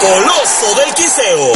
Coloso del Quiseo.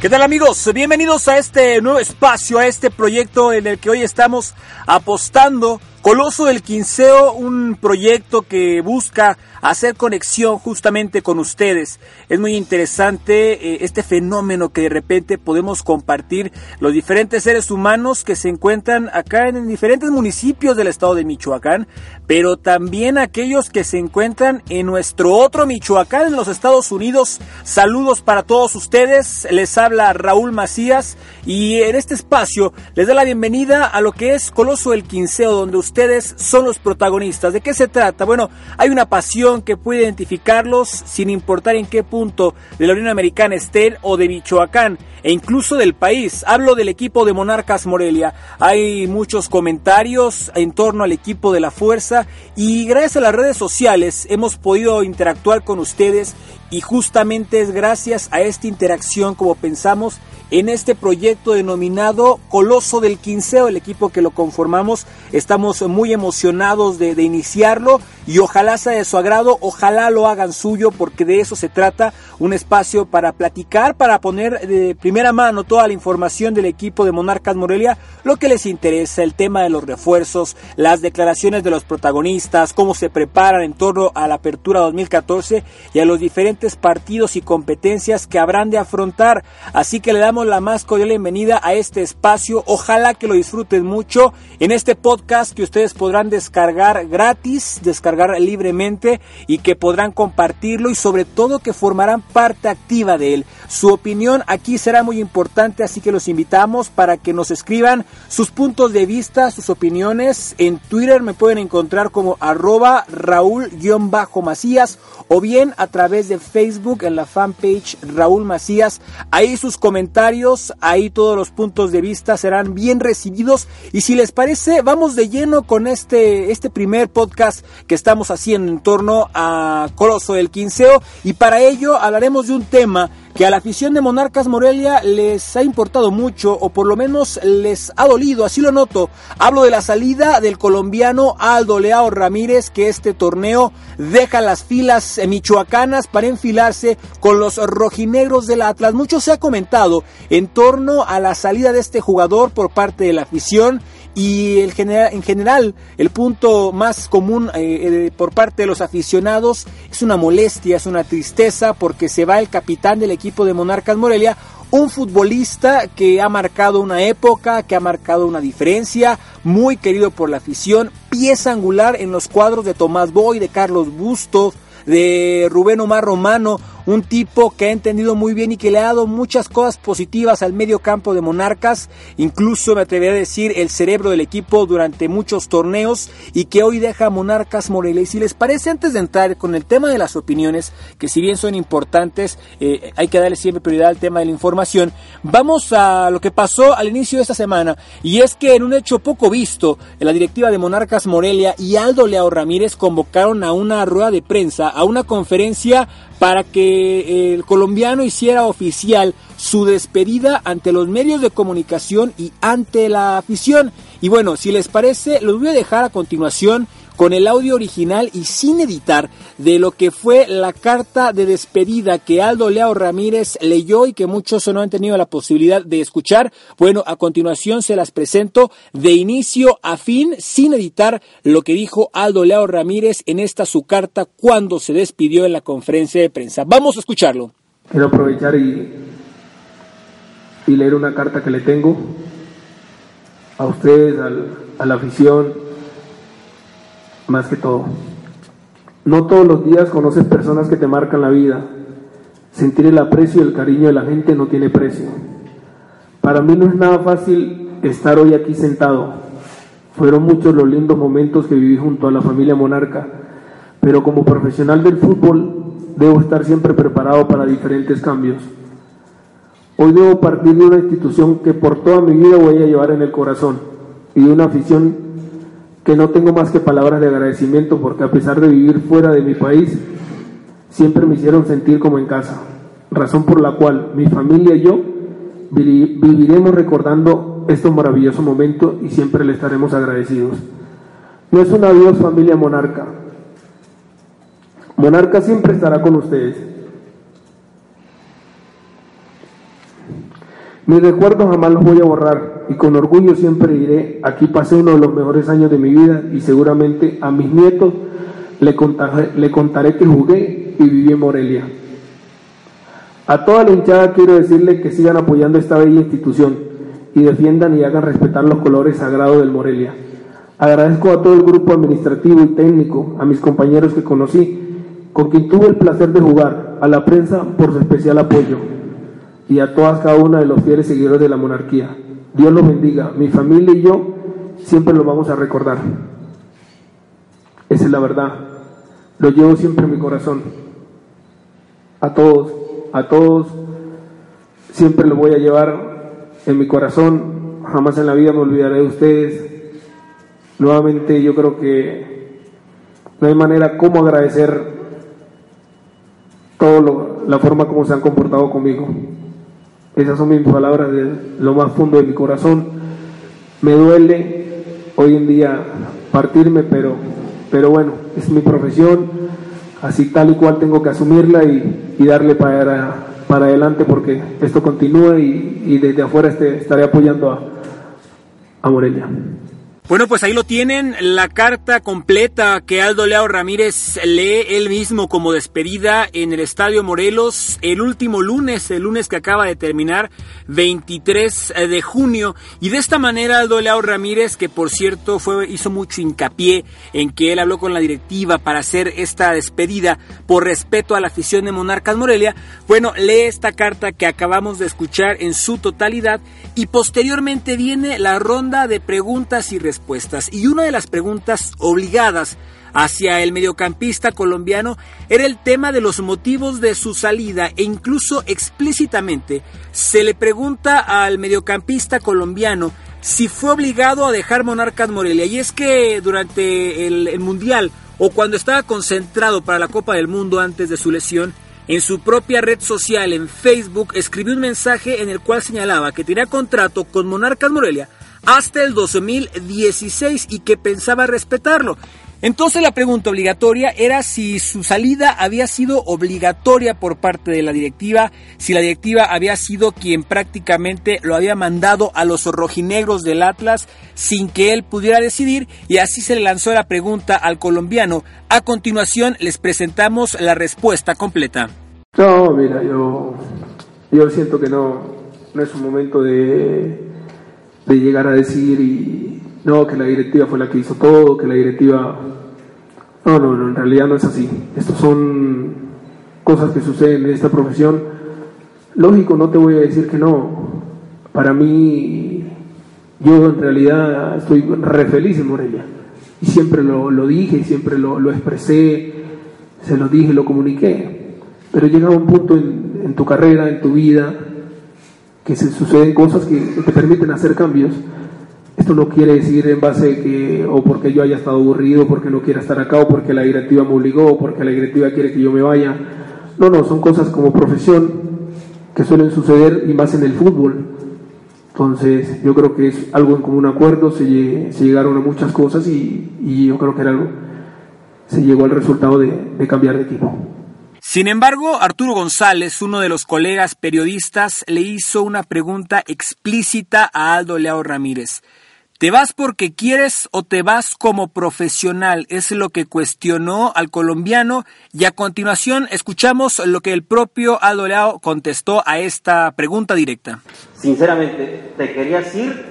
¿Qué tal amigos? Bienvenidos a este nuevo espacio, a este proyecto en el que hoy estamos apostando Coloso del Quinceo, un proyecto que busca hacer conexión justamente con ustedes. Es muy interesante eh, este fenómeno que de repente podemos compartir los diferentes seres humanos que se encuentran acá en diferentes municipios del estado de Michoacán, pero también aquellos que se encuentran en nuestro otro Michoacán, en los Estados Unidos. Saludos para todos ustedes. Les habla Raúl Macías y en este espacio les da la bienvenida a lo que es Coloso del Quinceo, donde ustedes son los protagonistas. ¿De qué se trata? Bueno, hay una pasión que puede identificarlos sin importar en qué punto de la Unión Americana estén o de Michoacán e incluso del país. Hablo del equipo de Monarcas Morelia. Hay muchos comentarios en torno al equipo de la fuerza y gracias a las redes sociales hemos podido interactuar con ustedes y justamente es gracias a esta interacción como pensamos en este proyecto denominado Coloso del Quinceo, el equipo que lo conformamos. Estamos muy emocionados de, iniciarlo y ojalá sea de su agrado, ojalá lo hagan suyo porque de eso se trata, un espacio para platicar, para poner de primera mano toda la información del equipo de Monarcas Morelia, lo que les interesa, el tema de los refuerzos, las declaraciones de los protagonistas, cómo se preparan en torno a la apertura 2014 y a los diferentes partidos y competencias que habrán de afrontar. Así que le damos la más cordial bienvenida a este espacio. Ojalá que lo disfruten mucho en este podcast que ustedes podrán descargar gratis, descargar libremente y que podrán compartirlo y sobre todo que formarán parte activa de él. Su opinión aquí será muy importante, así que los invitamos para que nos escriban sus puntos de vista, sus opiniones. En Twitter me pueden encontrar como arroba Raúl-Macías o bien a través de Facebook en la fanpage Raúl Macías. Ahí sus comentarios, ahí todos los puntos de vista serán bien recibidos. Y si les parece, vamos de lleno con este, este primer podcast que estamos haciendo en torno a Coloso del Quinceo. Y para ello hablaremos de un tema que a la afición de Monarcas Morelia les ha importado mucho o por lo menos les ha dolido, así lo noto. Hablo de la salida del colombiano Aldo Leao Ramírez que este torneo deja las filas michoacanas para enfilarse con los rojinegros del Atlas. Mucho se ha comentado en torno a la salida de este jugador por parte de la afición y el general, en general el punto más común eh, eh, por parte de los aficionados es una molestia, es una tristeza porque se va el capitán del equipo de Monarcas Morelia, un futbolista que ha marcado una época, que ha marcado una diferencia, muy querido por la afición, pieza angular en los cuadros de Tomás Boy, de Carlos Bustos, de Rubén Omar Romano, un tipo que ha entendido muy bien y que le ha dado muchas cosas positivas al medio campo de Monarcas, incluso me atrevería a decir el cerebro del equipo durante muchos torneos y que hoy deja Monarcas Morelia. Y si les parece, antes de entrar con el tema de las opiniones, que si bien son importantes, eh, hay que darle siempre prioridad al tema de la información, vamos a lo que pasó al inicio de esta semana, y es que en un hecho poco visto, la directiva de Monarcas Morelia y Aldo Leao Ramírez convocaron a una rueda de prensa, a una conferencia para que el colombiano hiciera oficial su despedida ante los medios de comunicación y ante la afición. Y bueno, si les parece, los voy a dejar a continuación con el audio original y sin editar de lo que fue la carta de despedida que Aldo Leao Ramírez leyó y que muchos no han tenido la posibilidad de escuchar. Bueno, a continuación se las presento de inicio a fin sin editar lo que dijo Aldo Leao Ramírez en esta su carta cuando se despidió en la conferencia de prensa. Vamos a escucharlo. Quiero aprovechar y, leer una carta que le tengo a ustedes, a la afición, más que todo. No todos los días conoces personas que te marcan la vida. sentir el aprecio y el cariño de la gente no tiene precio. Para mí no es nada fácil estar hoy aquí sentado. Fueron muchos los lindos momentos que viví junto a la familia Monarca, pero como profesional del fútbol debo estar siempre preparado para diferentes cambios. Hoy debo partir de una institución que por toda mi vida voy a llevar en el corazón y de una afición que no tengo más que palabras de agradecimiento porque a pesar de vivir fuera de mi país, siempre me hicieron sentir como en casa, razón por la cual mi familia y yo viviremos recordando estos maravillosos momentos y siempre le estaremos agradecidos. No es un adiós familia monarca. Monarca siempre estará con ustedes. Mis recuerdos jamás los voy a borrar y con orgullo siempre diré, aquí pasé uno de los mejores años de mi vida y seguramente a mis nietos le contaré, le contaré que jugué y viví en Morelia. A toda la hinchada quiero decirle que sigan apoyando esta bella institución y defiendan y hagan respetar los colores sagrados del Morelia. Agradezco a todo el grupo administrativo y técnico, a mis compañeros que conocí, con quien tuve el placer de jugar, a la prensa por su especial apoyo y a todas cada una de los fieles seguidores de la monarquía. Dios los bendiga. Mi familia y yo siempre lo vamos a recordar. Esa es la verdad. Lo llevo siempre en mi corazón. A todos, a todos, siempre lo voy a llevar en mi corazón. Jamás en la vida me olvidaré de ustedes. Nuevamente yo creo que no hay manera como agradecer toda la forma como se han comportado conmigo. Esas son mis palabras de lo más fondo de mi corazón. Me duele hoy en día partirme, pero, pero bueno, es mi profesión, así tal y cual tengo que asumirla y, darle para, para adelante porque esto continúa y, desde afuera este, estaré apoyando a, a Morelia. Bueno, pues ahí lo tienen, la carta completa que Aldo Leao Ramírez lee él mismo como despedida en el Estadio Morelos el último lunes, el lunes que acaba de terminar, 23 de junio. Y de esta manera Aldo Leao Ramírez, que por cierto fue, hizo mucho hincapié en que él habló con la directiva para hacer esta despedida por respeto a la afición de Monarcas Morelia, bueno, lee esta carta que acabamos de escuchar en su totalidad y posteriormente viene la ronda de preguntas y respuestas y una de las preguntas obligadas hacia el mediocampista colombiano era el tema de los motivos de su salida e incluso explícitamente se le pregunta al mediocampista colombiano si fue obligado a dejar Monarcas Morelia. Y es que durante el, el Mundial o cuando estaba concentrado para la Copa del Mundo antes de su lesión, en su propia red social en Facebook escribió un mensaje en el cual señalaba que tenía contrato con Monarcas Morelia hasta el 2016 y que pensaba respetarlo. Entonces la pregunta obligatoria era si su salida había sido obligatoria por parte de la directiva, si la directiva había sido quien prácticamente lo había mandado a los rojinegros del Atlas sin que él pudiera decidir y así se le lanzó la pregunta al colombiano. A continuación les presentamos la respuesta completa. No, mira, yo, yo siento que no, no es un momento de de llegar a decir y no, que la directiva fue la que hizo todo, que la directiva... No, no, no, en realidad no es así. Estos son cosas que suceden en esta profesión. Lógico, no te voy a decir que no. Para mí, yo en realidad estoy re feliz en Morelia. Y siempre lo, lo dije, siempre lo, lo, expresé, se lo dije, lo comuniqué. Pero llega un punto en, en tu carrera, en tu vida, que se suceden cosas que te permiten hacer cambios. Esto no quiere decir en base que o porque yo haya estado aburrido, porque no quiera estar acá, o porque la directiva me obligó, o porque la directiva quiere que yo me vaya. No, no, son cosas como profesión que suelen suceder y más en el fútbol. Entonces, yo creo que es algo en común acuerdo, se, se llegaron a muchas cosas y, y, yo creo que era algo, se llegó al resultado de, de cambiar de equipo. Sin embargo, Arturo González, uno de los colegas periodistas, le hizo una pregunta explícita a Aldo Leao Ramírez. ¿Te vas porque quieres o te vas como profesional? Es lo que cuestionó al colombiano y a continuación escuchamos lo que el propio Aldo Leao contestó a esta pregunta directa. Sinceramente, ¿te querías ir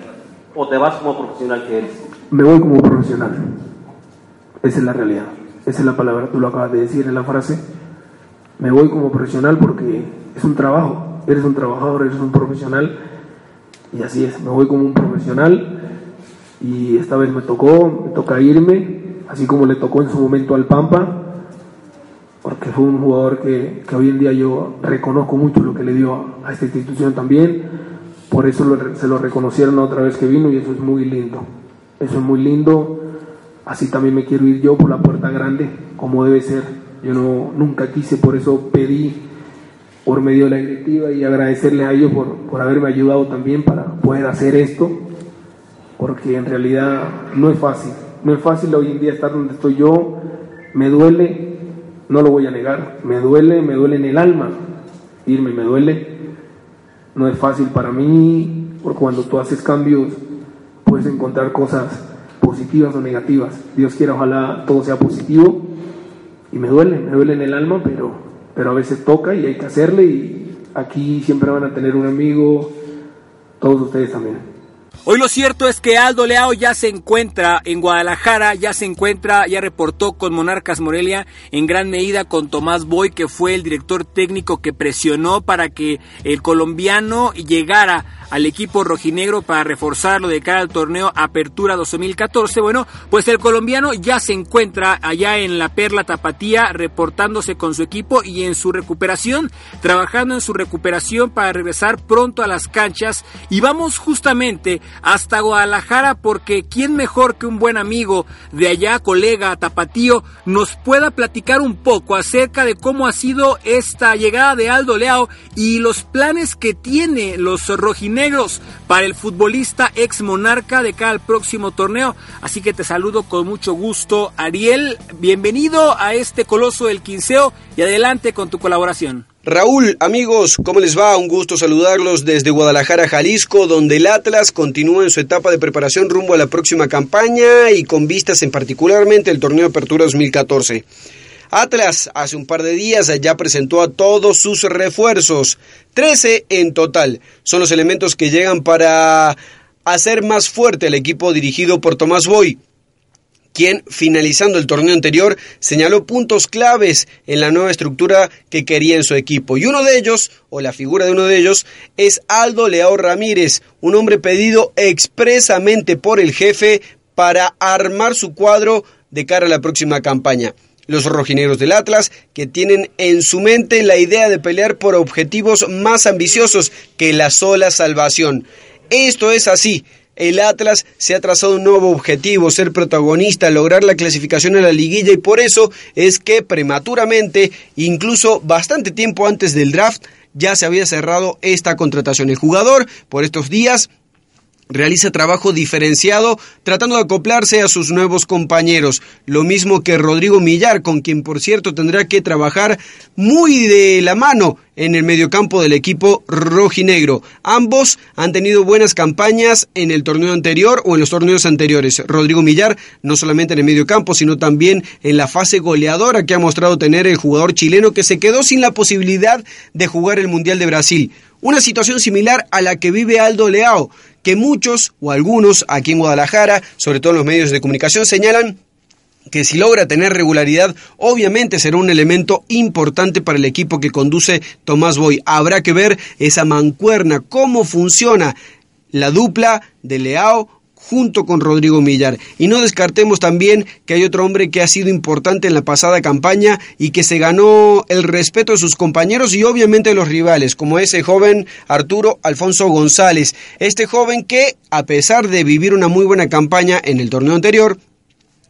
o te vas como profesional que eres? Me voy como profesional. Esa es la realidad. Esa es la palabra, tú lo acabas de decir en la frase me voy como profesional porque es un trabajo, eres un trabajador, eres un profesional. Y así es, me voy como un profesional. Y esta vez me tocó, me toca irme, así como le tocó en su momento al Pampa, porque fue un jugador que, que hoy en día yo reconozco mucho lo que le dio a esta institución también, por eso se lo reconocieron otra vez que vino y eso es muy lindo, eso es muy lindo, así también me quiero ir yo por la puerta grande, como debe ser, yo no, nunca quise, por eso pedí por medio de la directiva y agradecerle a ellos por, por haberme ayudado también para poder hacer esto, porque en realidad no es fácil, no es fácil hoy en día estar donde estoy yo, me duele, no lo voy a negar, me duele, me duele en el alma irme, me duele, no es fácil para mí, porque cuando tú haces cambios puedes encontrar cosas positivas o negativas, Dios quiera, ojalá todo sea positivo, y me duele, me duele en el alma, pero, pero a veces toca y hay que hacerle, y aquí siempre van a tener un amigo, todos ustedes también. Hoy lo cierto es que Aldo Leao ya se encuentra en Guadalajara, ya se encuentra, ya reportó con Monarcas Morelia, en gran medida con Tomás Boy, que fue el director técnico que presionó para que el colombiano llegara al equipo rojinegro para reforzarlo de cara al torneo Apertura 2014. Bueno, pues el colombiano ya se encuentra allá en la Perla Tapatía reportándose con su equipo y en su recuperación, trabajando en su recuperación para regresar pronto a las canchas y vamos justamente hasta Guadalajara porque quién mejor que un buen amigo de allá, colega Tapatío, nos pueda platicar un poco acerca de cómo ha sido esta llegada de Aldo Leao y los planes que tiene los rojinegros para el futbolista ex monarca de cara al próximo torneo. Así que te saludo con mucho gusto, Ariel. Bienvenido a este coloso del quinceo y adelante con tu colaboración. Raúl, amigos, ¿cómo les va? Un gusto saludarlos desde Guadalajara, Jalisco, donde el Atlas continúa en su etapa de preparación rumbo a la próxima campaña y con vistas en particularmente el torneo Apertura 2014. Atlas hace un par de días ya presentó a todos sus refuerzos, 13 en total. Son los elementos que llegan para hacer más fuerte al equipo dirigido por Tomás Boy quien, finalizando el torneo anterior, señaló puntos claves en la nueva estructura que quería en su equipo. Y uno de ellos, o la figura de uno de ellos, es Aldo Leao Ramírez, un hombre pedido expresamente por el jefe para armar su cuadro de cara a la próxima campaña los rojinegros del Atlas, que tienen en su mente la idea de pelear por objetivos más ambiciosos que la sola salvación. Esto es así. El Atlas se ha trazado un nuevo objetivo, ser protagonista, lograr la clasificación a la liguilla y por eso es que prematuramente, incluso bastante tiempo antes del draft, ya se había cerrado esta contratación. El jugador por estos días realiza trabajo diferenciado tratando de acoplarse a sus nuevos compañeros, lo mismo que Rodrigo Millar, con quien por cierto tendrá que trabajar muy de la mano en el mediocampo del equipo rojinegro. Ambos han tenido buenas campañas en el torneo anterior o en los torneos anteriores. Rodrigo Millar no solamente en el mediocampo, sino también en la fase goleadora que ha mostrado tener el jugador chileno que se quedó sin la posibilidad de jugar el Mundial de Brasil. Una situación similar a la que vive Aldo Leao, que muchos o algunos aquí en Guadalajara, sobre todo en los medios de comunicación, señalan que si logra tener regularidad, obviamente será un elemento importante para el equipo que conduce Tomás Boy. Habrá que ver esa mancuerna, cómo funciona la dupla de Leao junto con Rodrigo Millar. Y no descartemos también que hay otro hombre que ha sido importante en la pasada campaña y que se ganó el respeto de sus compañeros y obviamente de los rivales, como ese joven Arturo Alfonso González. Este joven que, a pesar de vivir una muy buena campaña en el torneo anterior,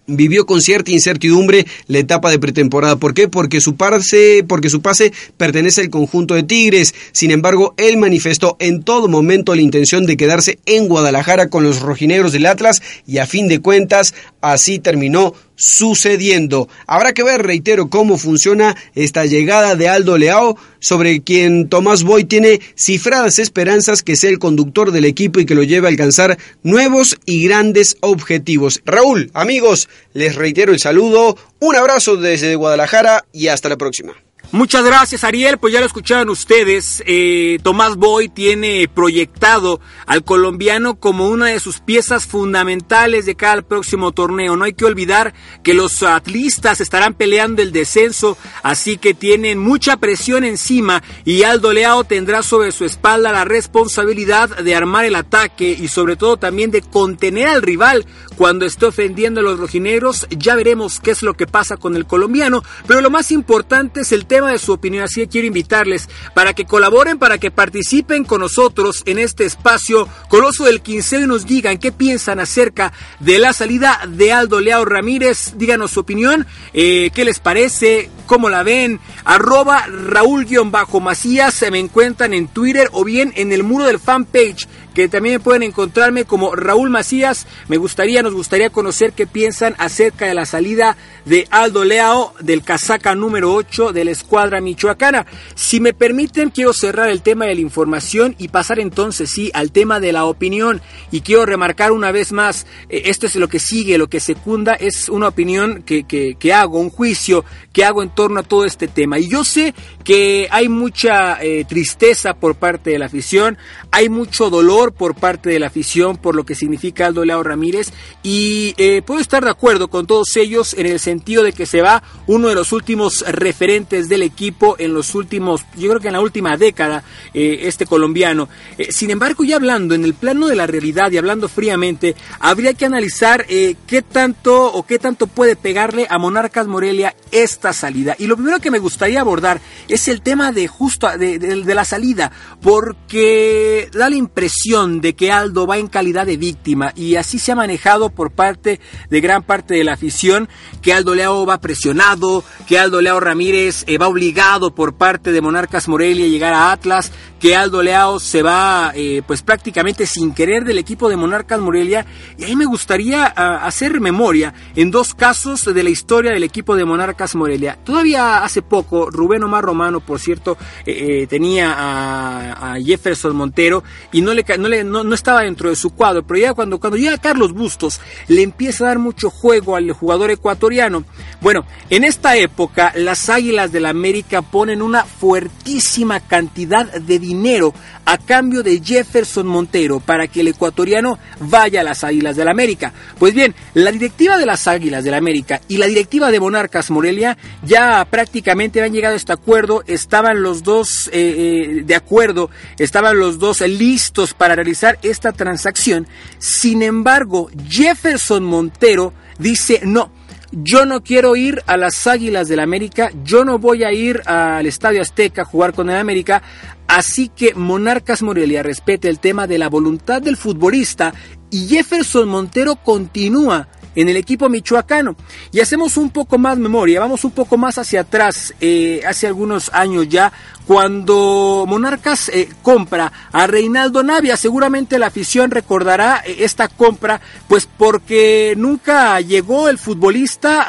vivió con cierta incertidumbre la etapa de pretemporada. ¿Por qué? Porque su pase, porque su pase pertenece al conjunto de Tigres. Sin embargo, él manifestó en todo momento la intención de quedarse en Guadalajara con los rojinegros del Atlas y a fin de cuentas así terminó sucediendo. Habrá que ver, reitero, cómo funciona esta llegada de Aldo Leao, sobre quien Tomás Boy tiene cifradas esperanzas que sea el conductor del equipo y que lo lleve a alcanzar nuevos y grandes objetivos. Raúl, amigos, les reitero el saludo, un abrazo desde Guadalajara y hasta la próxima. Muchas gracias Ariel, pues ya lo escucharon ustedes, eh, Tomás Boy tiene proyectado al colombiano como una de sus piezas fundamentales de cada próximo torneo. No hay que olvidar que los atlistas estarán peleando el descenso, así que tienen mucha presión encima y Aldo Leao tendrá sobre su espalda la responsabilidad de armar el ataque y sobre todo también de contener al rival cuando esté ofendiendo a los rojinegros. Ya veremos qué es lo que pasa con el colombiano, pero lo más importante es el tema de su opinión, así que quiero invitarles para que colaboren, para que participen con nosotros en este espacio Coloso del Quinceo y nos digan qué piensan acerca de la salida de Aldo Leao Ramírez. Díganos su opinión, eh, qué les parece, cómo la ven. Arroba Raúl-Macías, se me encuentran en Twitter o bien en el muro del fanpage que también pueden encontrarme como Raúl Macías. Me gustaría, nos gustaría conocer qué piensan acerca de la salida de Aldo Leao del casaca número 8 de la escuadra michoacana. Si me permiten, quiero cerrar el tema de la información y pasar entonces sí al tema de la opinión. Y quiero remarcar una vez más, eh, esto es lo que sigue, lo que secunda, es una opinión que, que, hago, un juicio que hago en torno a todo este tema. Y yo sé que hay mucha eh, tristeza por parte de la afición, hay mucho dolor por parte de la afición por lo que significa Aldo Leao Ramírez y eh, puedo estar de acuerdo con todos ellos en el sentido de que se va uno de los últimos referentes del equipo en los últimos, yo creo que en la última década, eh, este colombiano. Sin embargo, ya hablando en el plano de la realidad y hablando fríamente, habría que analizar qué tanto o qué tanto puede pegarle a Monarcas Morelia esta salida. Y lo primero que me gustaría abordar es el tema de justo de, la salida, porque da la impresión de que Aldo va en calidad de víctima y así se ha manejado por parte de gran parte de la afición que Aldo Leao va presionado, que Aldo Leao Ramírez eh, va obligado por parte de Monarcas Morelia a llegar a Atlas, que Aldo Leao se va eh, pues prácticamente sin querer del equipo de Monarcas Morelia y ahí me gustaría ah, hacer memoria en dos casos de la historia del equipo de Monarcas Morelia. Todavía hace poco Rubén Omar Romano, por cierto, eh, tenía a, Jefferson Montero y no le, no, estaba dentro de su cuadro, pero ya cuando, cuando llega Carlos Bustos le empieza a dar mucho juego al jugador ecuatoriano. Bueno, en esta época las Águilas del la América ponen una fuertísima cantidad de dinero a cambio de Jefferson Montero para que el ecuatoriano vaya a las Águilas del la América. Pues bien, la directiva de las Águilas del la América y la directiva de Monarcas Morelia ya prácticamente han llegado a este acuerdo, estaban los dos eh, eh, de acuerdo, estaban los dos listos para realizar esta transacción. Sin embargo, Jefferson Montero dice no. Yo no quiero ir a las Águilas del América, yo no voy a ir al Estadio Azteca a jugar con el América, así que Monarcas Morelia respeta el tema de la voluntad del futbolista y Jefferson Montero continúa en el equipo michoacano. Y hacemos un poco más memoria, vamos un poco más hacia atrás, eh, hace algunos años ya, cuando Monarcas eh, compra a Reinaldo Navia. Seguramente la afición recordará eh, esta compra, pues porque nunca llegó el futbolista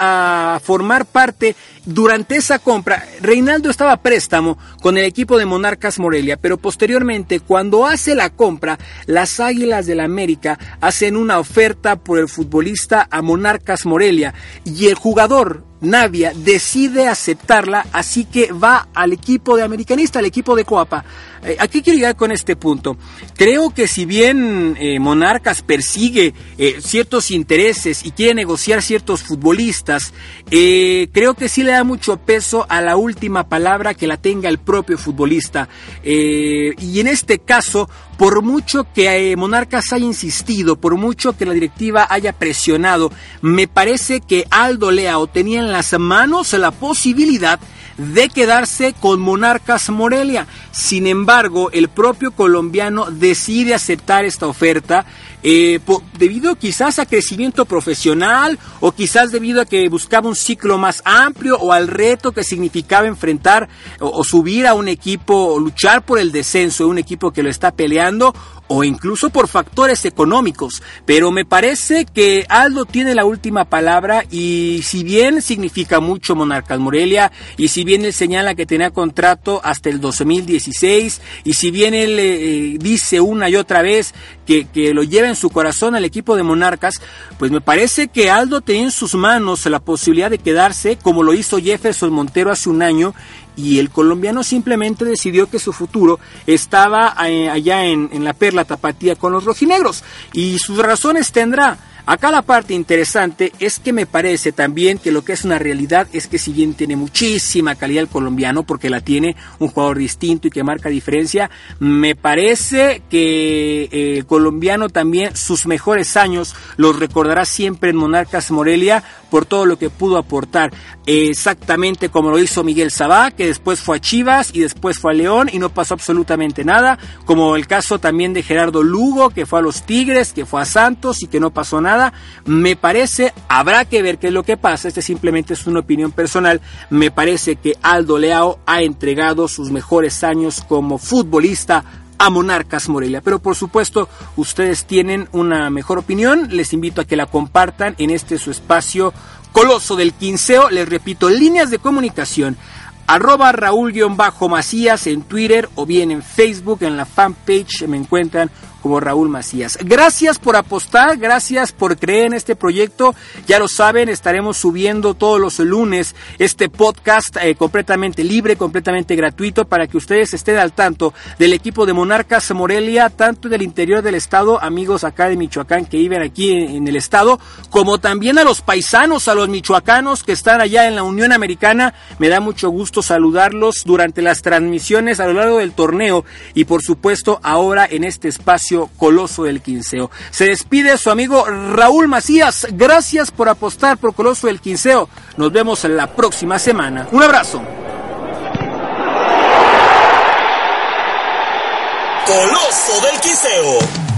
a formar parte durante esa compra. Reinaldo estaba préstamo con el equipo de Monarcas Morelia, pero posteriormente, cuando hace la compra, las Águilas del la América hacen una oferta por el futbolista a Monarcas Morelia y el jugador Navia decide aceptarla, así que va al equipo de americanista, al equipo de Coapa. Eh, aquí quiero llegar con este punto. Creo que si bien eh, Monarcas persigue eh, ciertos intereses y quiere negociar ciertos futbolistas, creo que sí le da mucho peso a la última palabra que la tenga el propio futbolista. y en este caso, por mucho que Monarcas haya insistido, por mucho que la directiva haya presionado, me parece que Aldo Leao tenía en las manos la posibilidad de quedarse con Monarcas Morelia. Sin embargo, el propio colombiano decide aceptar esta oferta eh, debido quizás a crecimiento profesional o quizás debido a que buscaba un ciclo más amplio o al reto que significaba enfrentar o, subir a un equipo o luchar por el descenso de un equipo que lo está peleando o incluso por factores económicos. Pero me parece que Aldo tiene la última palabra y si bien significa mucho Monarcas Morelia y si bien él señala que tenía contrato hasta el 2016 y si bien él eh, dice una y otra vez que, que, lo lleva en su corazón al equipo de Monarcas, pues me parece que Aldo tenía en sus manos la posibilidad de quedarse como lo hizo Jefferson Montero hace un año y el colombiano simplemente decidió que su futuro estaba eh, allá en, en la perla tapatía con los rojinegros y sus razones tendrá. Acá la parte interesante es que me parece también que lo que es una realidad es que si bien tiene muchísima calidad el colombiano, porque la tiene un jugador distinto y que marca diferencia, me parece que eh, el colombiano también sus mejores años los recordará siempre en Monarcas Morelia por todo lo que pudo aportar, exactamente como lo hizo Miguel Sabá, que después fue a Chivas y después fue a León y no pasó absolutamente nada, como el caso también de Gerardo Lugo, que fue a los Tigres, que fue a Santos y que no pasó nada me parece, habrá que ver qué es lo que pasa, este simplemente es una opinión personal, me parece que Aldo Leao ha entregado sus mejores años como futbolista a Monarcas Morelia. Pero por supuesto, ustedes tienen una mejor opinión. Les invito a que la compartan en este su espacio Coloso del Quinceo. Les repito, líneas de comunicación. Arroba Raúl-Macías en Twitter o bien en Facebook, en la fanpage me encuentran como Raúl Macías. Gracias por apostar, gracias por creer en este proyecto. Ya lo saben, estaremos subiendo todos los lunes este podcast eh, completamente libre, completamente gratuito para que ustedes estén al tanto del equipo de Monarcas Morelia, tanto del interior del estado, amigos acá de Michoacán que viven aquí en, el estado, como también a los paisanos, a los michoacanos que están allá en la Unión Americana. Me da mucho gusto saludarlos durante las transmisiones a lo largo del torneo y por supuesto ahora en este espacio Coloso del Quinceo. Se despide su amigo Raúl Macías. Gracias por apostar por Coloso del Quinceo. Nos vemos la próxima semana. Un abrazo. Coloso del Quinceo